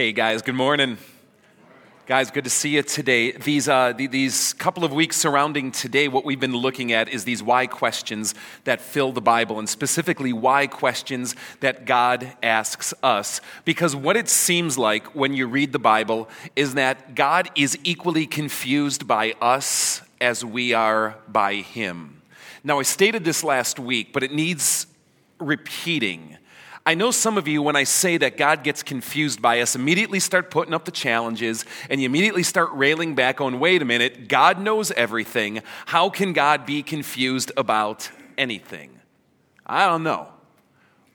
Hey guys, good morning. Guys, good to see you today. These, uh, these couple of weeks surrounding today, what we've been looking at is these why questions that fill the Bible, and specifically why questions that God asks us. Because what it seems like when you read the Bible is that God is equally confused by us as we are by Him. Now, I stated this last week, but it needs repeating. I know some of you, when I say that God gets confused by us, immediately start putting up the challenges and you immediately start railing back on, wait a minute, God knows everything. How can God be confused about anything? I don't know.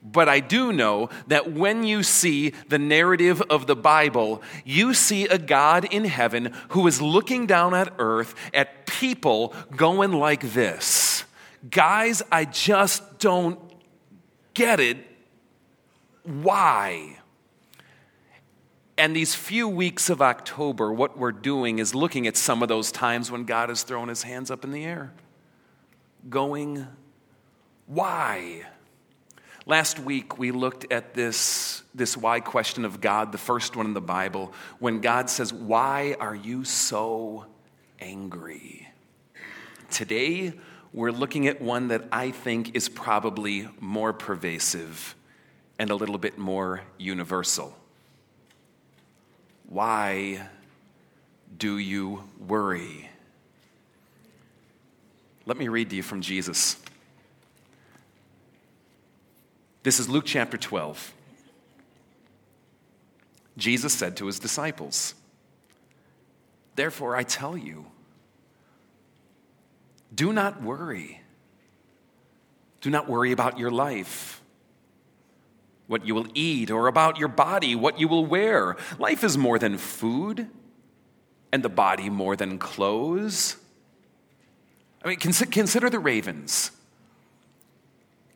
But I do know that when you see the narrative of the Bible, you see a God in heaven who is looking down at earth at people going like this Guys, I just don't get it why? And these few weeks of October, what we're doing is looking at some of those times when God has thrown his hands up in the air, going, Why? Last week, we looked at this, this why question of God, the first one in the Bible, when God says, Why are you so angry? Today, we're looking at one that I think is probably more pervasive and a little bit more universal. Why do you worry? Let me read to you from Jesus. This is Luke chapter 12. Jesus said to his disciples, Therefore, I tell you, do not worry. Do not worry about your life what you will eat, or about your body, what you will wear. Life is more than food, and the body more than clothes. I mean, consider the ravens.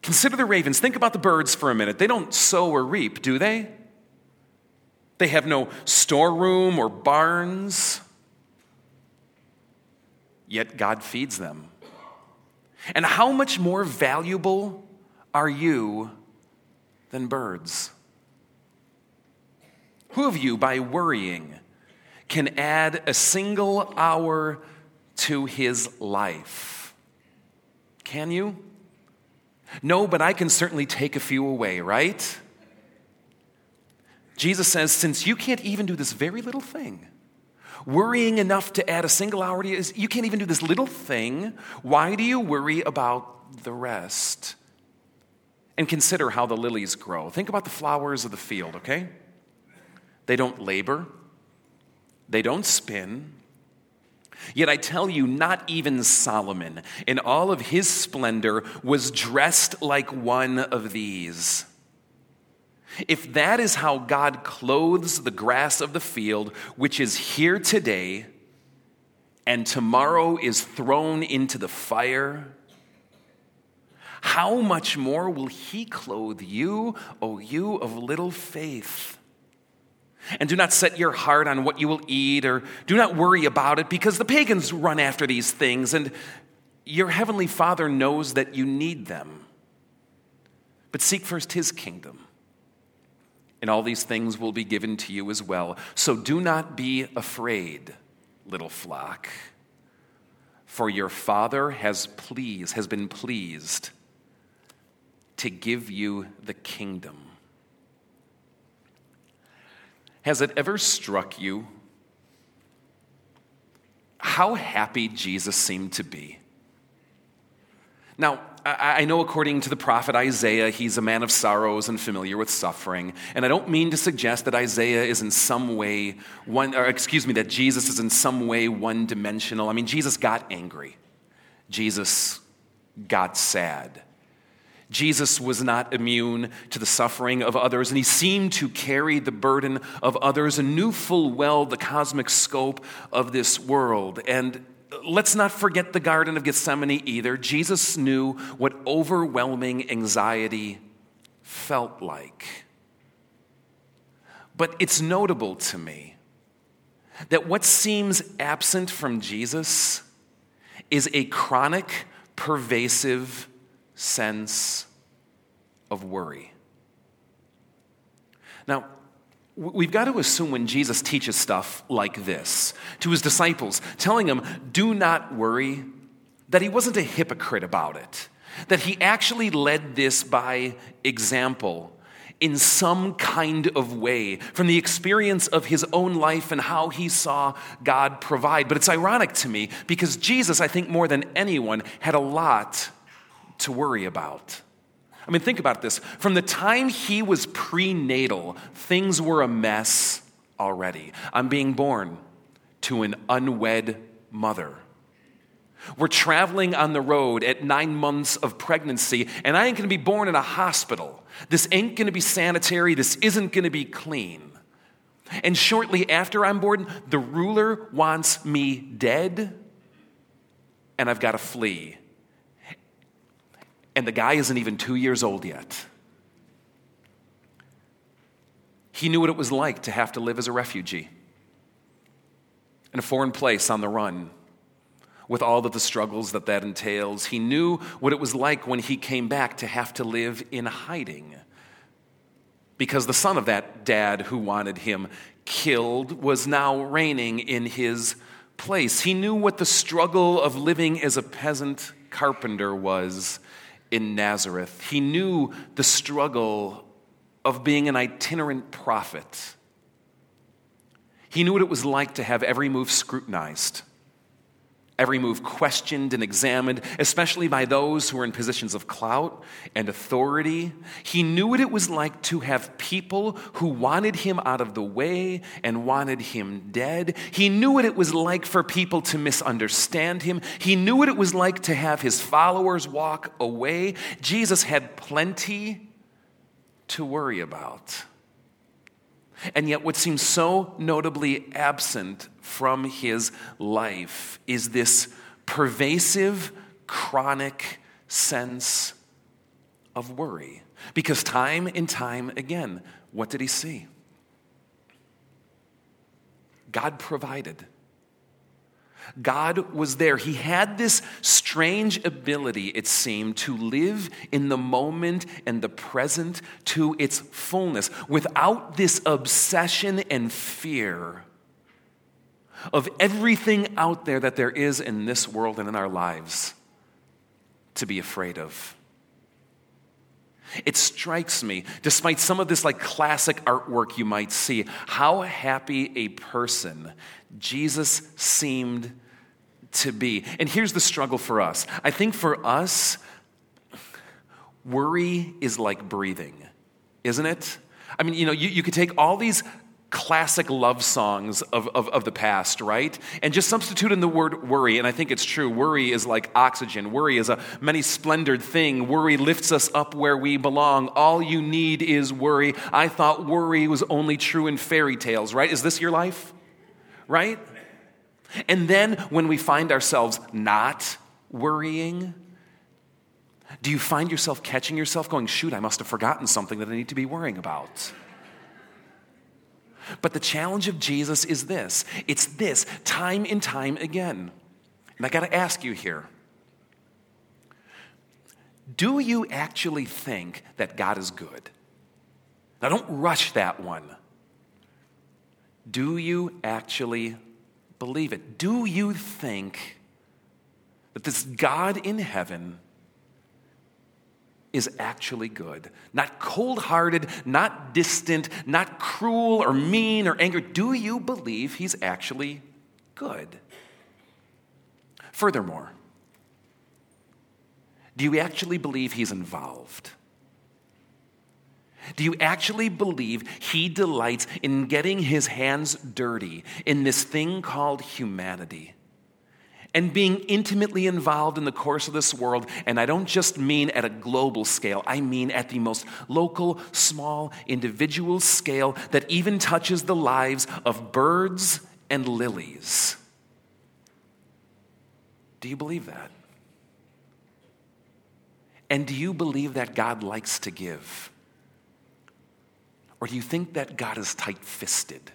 Consider the ravens. Think about the birds for a minute. They don't sow or reap, do they? They have no storeroom or barns. Yet God feeds them. And how much more valuable are you than birds? Who of you, by worrying, can add a single hour to his life? Can you? No, but I can certainly take a few away, right? Jesus says, since you can't even do this very little thing, worrying enough to add a single hour to you, you can't even do this little thing, why do you worry about the rest? And consider how the lilies grow. Think about the flowers of the field, okay? They don't labor, they don't spin. Yet I tell you, not even Solomon, in all of his splendor, was dressed like one of these. If that is how God clothes the grass of the field, which is here today, and tomorrow is thrown into the fire, how much more will he clothe you, O you of little faith? And do not set your heart on what you will eat, or do not worry about it, because the pagans run after these things, and your heavenly Father knows that you need them. But seek first his kingdom, and all these things will be given to you as well. So do not be afraid, little flock, for your Father has pleased, has been pleased to give you the kingdom. Has it ever struck you how happy Jesus seemed to be? Now, I know according to the prophet Isaiah, he's a man of sorrows and familiar with suffering. And I don't mean to suggest that Isaiah is in some way one, or excuse me, that Jesus is in some way one dimensional. I mean, Jesus got angry, Jesus got sad. Jesus was not immune to the suffering of others, and he seemed to carry the burden of others and knew full well the cosmic scope of this world. And let's not forget the Garden of Gethsemane either. Jesus knew what overwhelming anxiety felt like. But it's notable to me that what seems absent from Jesus is a chronic, pervasive sense of worry. Now, We've got to assume when Jesus teaches stuff like this to his disciples, telling them, do not worry, that he wasn't a hypocrite about it, that he actually led this by example in some kind of way from the experience of his own life and how he saw God provide. But it's ironic to me because Jesus, I think more than anyone, had a lot to worry about. I mean, think about this. From the time he was prenatal, things were a mess already. I'm being born to an unwed mother. We're traveling on the road at nine months of pregnancy, and I ain't gonna be born in a hospital. This ain't gonna be sanitary. This isn't gonna be clean. And shortly after I'm born, the ruler wants me dead, and I've got to flee and the guy isn't even two years old yet. He knew what it was like to have to live as a refugee in a foreign place on the run with all of the struggles that that entails. He knew what it was like when he came back to have to live in hiding because the son of that dad who wanted him killed was now reigning in his place. He knew what the struggle of living as a peasant carpenter was in Nazareth. He knew the struggle of being an itinerant prophet. He knew what it was like to have every move scrutinized, every move questioned and examined, especially by those who were in positions of clout and authority. He knew what it was like to have people who wanted him out of the way and wanted him dead. He knew what it was like for people to misunderstand him. He knew what it was like to have his followers walk away. Jesus had plenty to worry about. And yet, what seems so notably absent from his life is this pervasive, chronic sense of worry. Because time and time again, what did he see? God provided. God was there. He had this strange ability, it seemed, to live in the moment and the present to its fullness without this obsession and fear of everything out there that there is in this world and in our lives to be afraid of. It strikes me, despite some of this like classic artwork you might see, how happy a person Jesus seemed to be. And here's the struggle for us. I think for us, worry is like breathing, isn't it? I mean, you know, you, you could take all these classic love songs of, of, of, the past, right? And just substitute in the word worry, and I think it's true. Worry is like oxygen. Worry is a many splendored thing. Worry lifts us up where we belong. All you need is worry. I thought worry was only true in fairy tales, right? Is this your life? Right? And then when we find ourselves not worrying, do you find yourself catching yourself going, shoot, I must have forgotten something that I need to be worrying about? But the challenge of Jesus is this it's this time and time again. And I got to ask you here do you actually think that God is good? Now, don't rush that one. Do you actually believe it? Do you think that this God in heaven is actually good. Not cold hearted, not distant, not cruel or mean or angry. Do you believe he's actually good? Furthermore, do you actually believe he's involved? Do you actually believe he delights in getting his hands dirty in this thing called humanity? And being intimately involved in the course of this world. And I don't just mean at a global scale, I mean at the most local, small, individual scale that even touches the lives of birds and lilies. Do you believe that? And do you believe that God likes to give? Or do you think that God is tight fisted,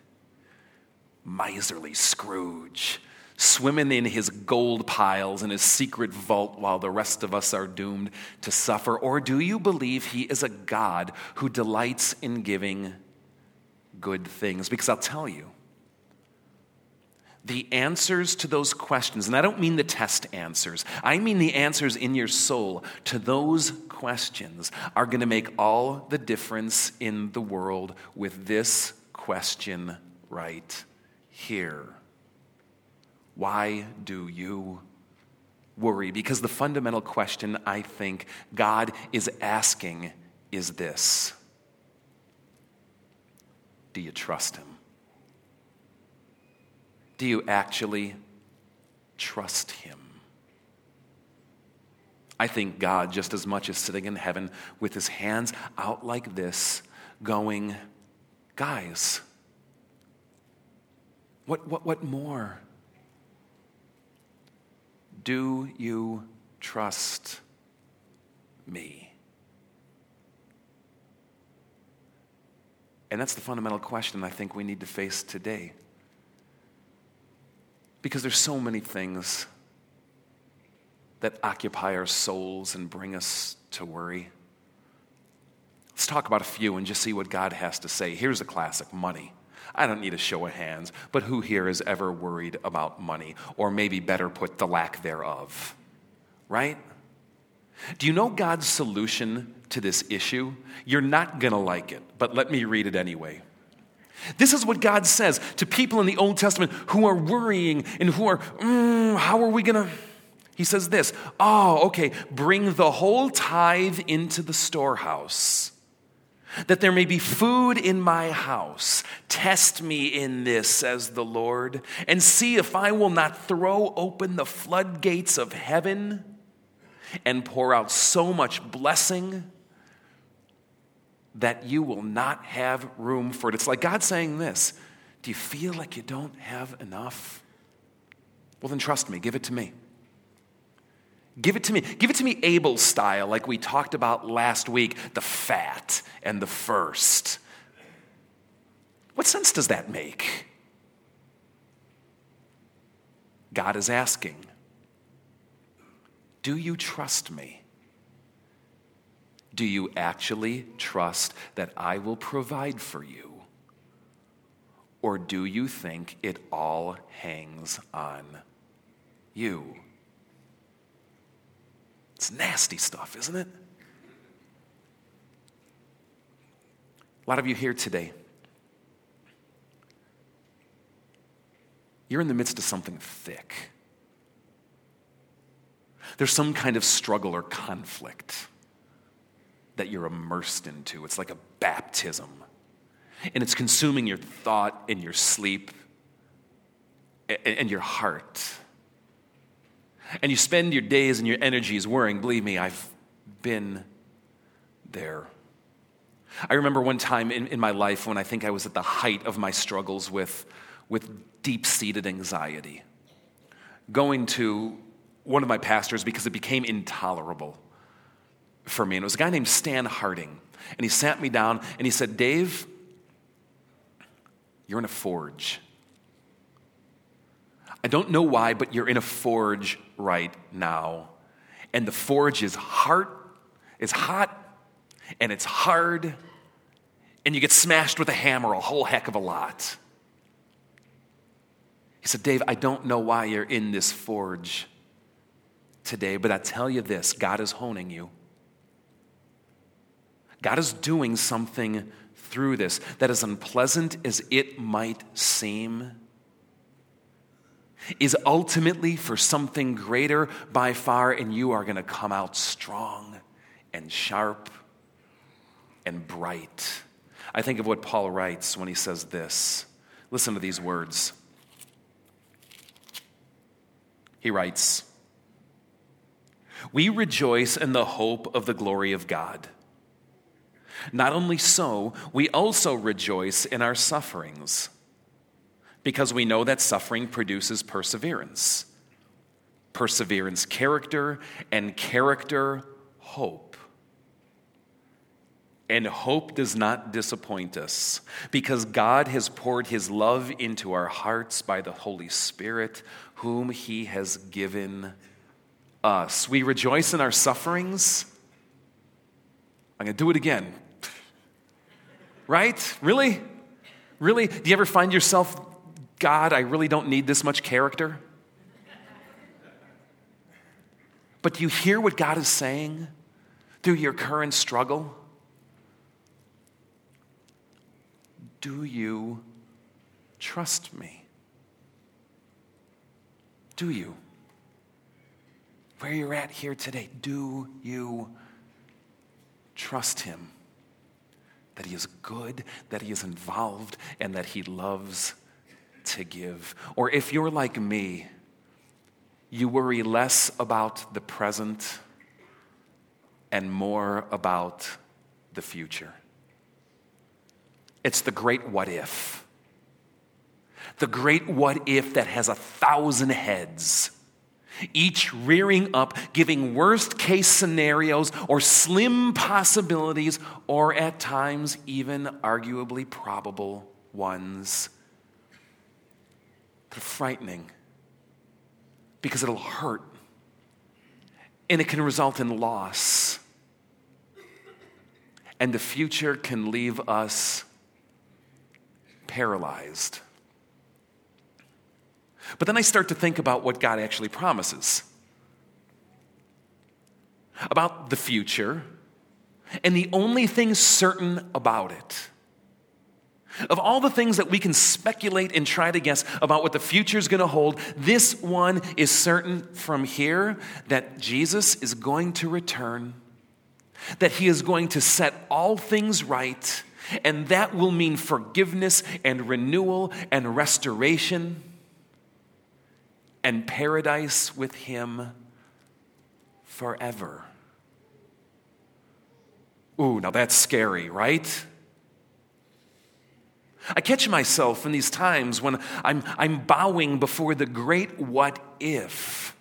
miserly Scrooge? Swimming in his gold piles in his secret vault while the rest of us are doomed to suffer? Or do you believe he is a God who delights in giving good things. Because I'll tell you, the answers to those questions, and I don't mean the test answers, I mean the answers in your soul to those questions are going to make all the difference in the world with this question right here. Why do you worry? Because the fundamental question I think God is asking is this Do you trust Him? Do you actually trust Him? I think God, just as much as sitting in heaven with his hands out like this, going, Guys, what, what, what more? Do you trust me? And that's the fundamental question I think we need to face today. Because there's so many things that occupy our souls and bring us to worry. Let's talk about a few and just see what God has to say. Here's a classic money. I don't need a show of hands, but who here is ever worried about money? Or maybe better put, the lack thereof, right? Do you know God's solution to this issue? You're not going to like it, but let me read it anyway. This is what God says to people in the Old Testament who are worrying and who are, mm, how are we going to? He says this Oh, okay, bring the whole tithe into the storehouse, that there may be food in my house. Test me in this, says the Lord, and see if I will not throw open the floodgates of heaven and pour out so much blessing that you will not have room for it. It's like God saying this Do you feel like you don't have enough? Well, then trust me, give it to me. Give it to me. Give it to me Abel style, like we talked about last week the fat and the first. What sense does that make? God is asking, Do you trust me? Do you actually trust that I will provide for you? Or do you think it all hangs on you? It's nasty stuff, isn't it? A lot of you here today, you're in the midst of something thick. There's some kind of struggle or conflict that you're immersed into. It's like a baptism. And it's consuming your thought and your sleep and your heart. And you spend your days and your energies worrying. Believe me, I've been there. I remember one time in, in my life when I think I was at the height of my struggles with, with deep seated anxiety, going to one of my pastors because it became intolerable for me. And it was a guy named Stan Harding. And he sat me down and he said, Dave, you're in a forge. I don't know why, but you're in a forge right now. And the forge is hard, it's hot, and it's hard, and you get smashed with a hammer a whole heck of a lot. He said, Dave, I don't know why you're in this forge today, but I tell you this God is honing you. God is doing something through this that, as unpleasant as it might seem, is ultimately for something greater by far, and you are going to come out strong and sharp and bright. I think of what Paul writes when he says this. Listen to these words. He writes, We rejoice in the hope of the glory of God. Not only so, we also rejoice in our sufferings, because we know that suffering produces perseverance. Perseverance, character, and character, hope. And hope does not disappoint us because God has poured his love into our hearts by the Holy Spirit, whom he has given us. We rejoice in our sufferings. I'm going to do it again right? Really? Really? Do you ever find yourself, God, I really don't need this much character? But do you hear what God is saying through your current struggle? Do you trust me? Do you? Where you're at here today, do you trust Him? That He is good, that He is involved, and that He loves to give? Or if you're like me, you worry less about the present and more about the future. It's the great what if. The great what if that has a thousand heads, each rearing up, giving worst case scenarios or slim possibilities, or at times even arguably probable ones. They're frightening because it'll hurt and it can result in loss. And the future can leave us paralyzed. But then I start to think about what God actually promises about the future, and the only thing certain about it. Of all the things that we can speculate and try to guess about what the future is going to hold, this one is certain from here that Jesus is going to return, that he is going to set all things right, and that will mean forgiveness and renewal and restoration and paradise with Him forever. Ooh, now that's scary, right? I catch myself in these times when I'm, I'm bowing before the great what if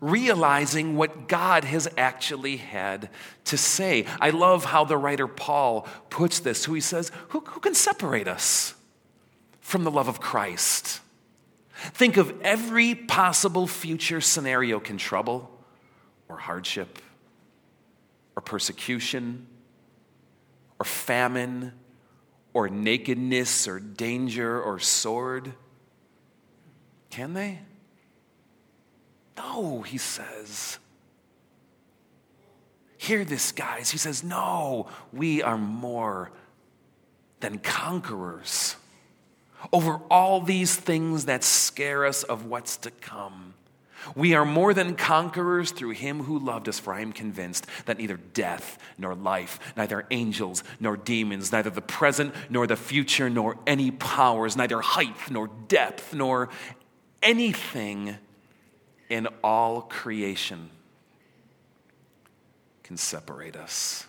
realizing what God has actually had to say. I love how the writer Paul puts this, who he says, Who, who can separate us from the love of Christ? Think of every possible future scenario can trouble or hardship or persecution or famine or nakedness or danger or sword. Can they? No, he says. Hear this, guys. He says, No, we are more than conquerors over all these things that scare us of what's to come. We are more than conquerors through him who loved us, for I am convinced that neither death nor life, neither angels nor demons, neither the present nor the future, nor any powers, neither height nor depth, nor anything in all creation can separate us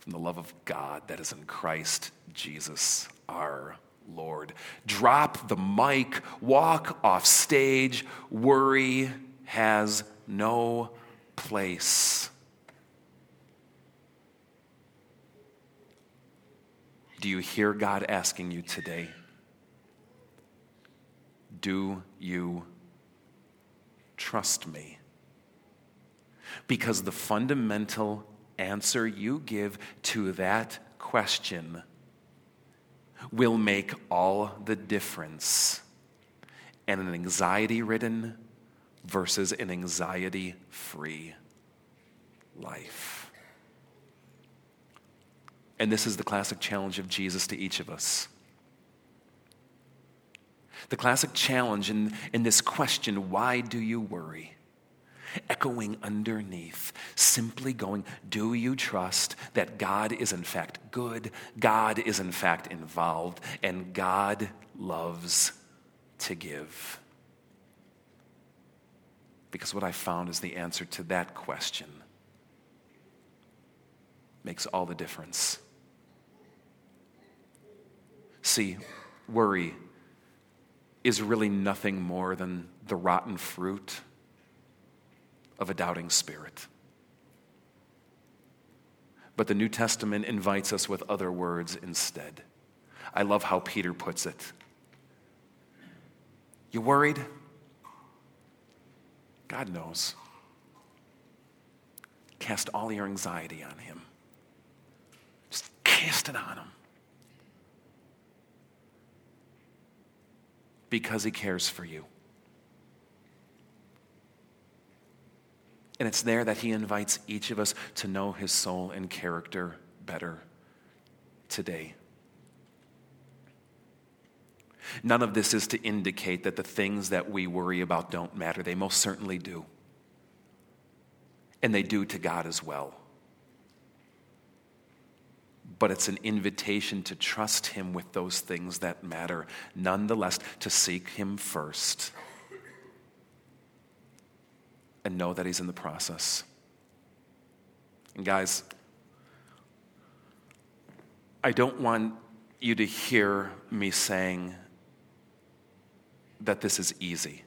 from the love of God that is in Christ Jesus our Lord. Drop the mic, walk off stage. Worry has no place. Do you hear God asking you today? Do you trust me? Because the fundamental answer you give to that question will make all the difference in an anxiety ridden versus an anxiety free life. And this is the classic challenge of Jesus to each of us. The classic challenge in, in this question, why do you worry? Echoing underneath, simply going, Do you trust that God is in fact good? God is in fact involved, and God loves to give? Because what I found is the answer to that question makes all the difference. See, worry is really nothing more than the rotten fruit of a doubting spirit. But the New Testament invites us with other words instead. I love how Peter puts it. You worried? God knows. Cast all your anxiety on Him. Just cast it on Him. because he cares for you. And it's there that he invites each of us to know his soul and character better today. None of this is to indicate that the things that we worry about don't matter. They most certainly do. And they do to God as well. But it's an invitation to trust Him with those things that matter, nonetheless, to seek Him first and know that He's in the process. And guys, I don't want you to hear me saying that this is easy.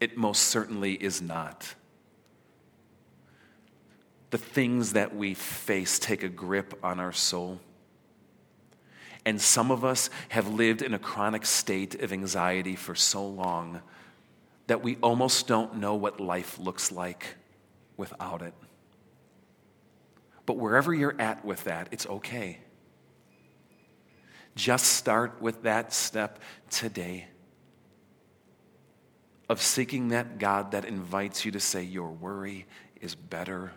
It most certainly is not. The things that we face take a grip on our soul. And some of us have lived in a chronic state of anxiety for so long that we almost don't know what life looks like without it. But wherever you're at with that, it's okay. Just start with that step today of seeking that God that invites you to say, Your worry is better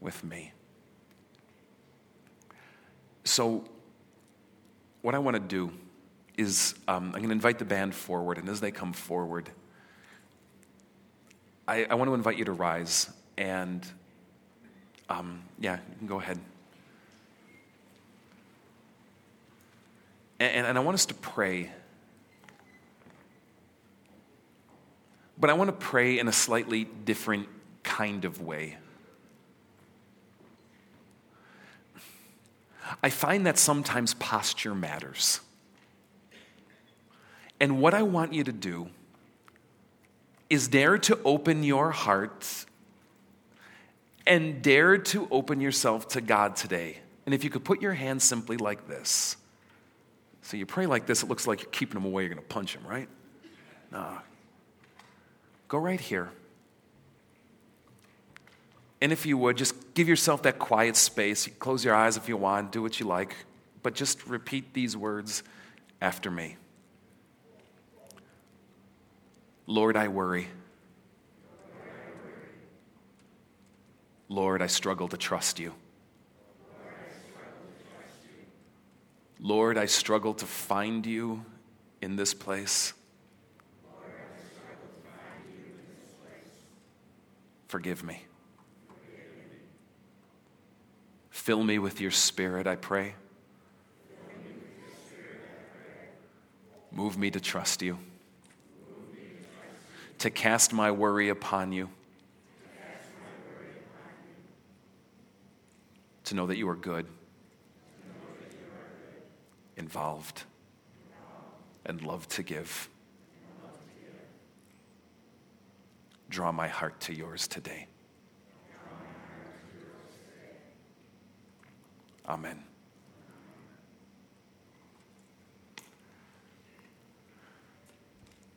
with me. So, what I want to do is um, I'm going to invite the band forward, and as they come forward, I, I want to invite you to rise. And um, yeah, you can go ahead. And, and I want us to pray. But I want to pray in a slightly different kind of way. I find that sometimes posture matters. And what I want you to do is dare to open your heart and dare to open yourself to God today. And if you could put your hand simply like this. So you pray like this, it looks like you're keeping him away, you're going to punch him, right? Nah. Go right here. And if you would, just give yourself that quiet space. You close your eyes if you want, do what you like, but just repeat these words after me. Lord, I worry. Lord, I struggle to trust you. Lord, I struggle to find you in this place. Forgive me. Fill me with your spirit, I pray. Move me to trust you to cast my worry upon you, to know that you are good, involved, and love to give. Draw my heart to yours today. Amen.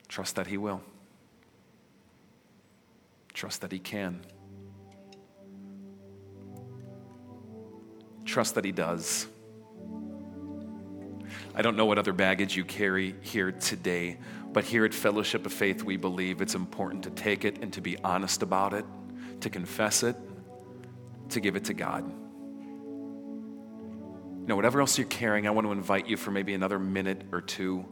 Trust that He will. Trust that He can. Trust that He does. I don't know what other baggage you carry here today, but here at Fellowship of Faith, we believe it's important to take it and to be honest about it, to confess it, to give it to God. You know, whatever else you're carrying, I want to invite you for maybe another minute or two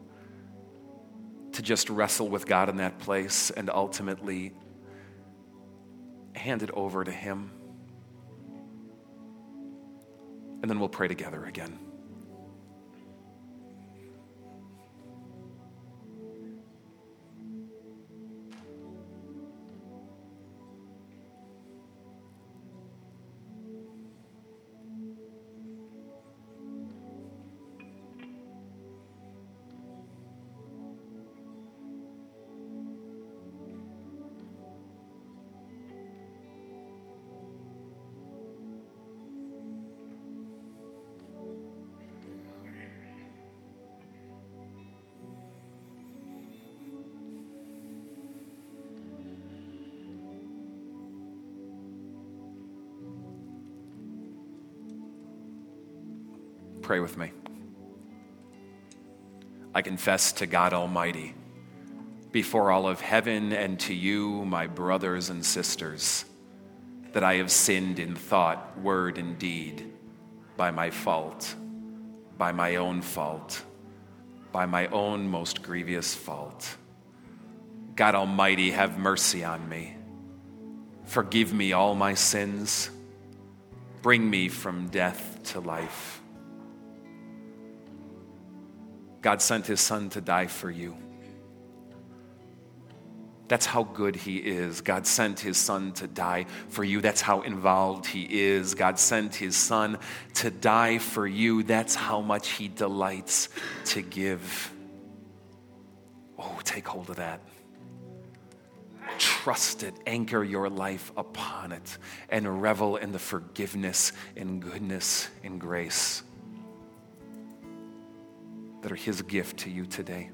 to just wrestle with God in that place and ultimately hand it over to Him. And then we'll pray together again. Pray with me. I confess to God Almighty, before all of heaven and to you, my brothers and sisters, that I have sinned in thought, word, and deed by my fault, by my own fault, by my own most grievous fault. God Almighty, have mercy on me. Forgive me all my sins. Bring me from death to life. God sent his son to die for you. That's how good he is. God sent his son to die for you. That's how involved he is. God sent his son to die for you. That's how much he delights to give. Oh, take hold of that. Trust it, anchor your life upon it, and revel in the forgiveness and goodness and grace that are his gift to you today.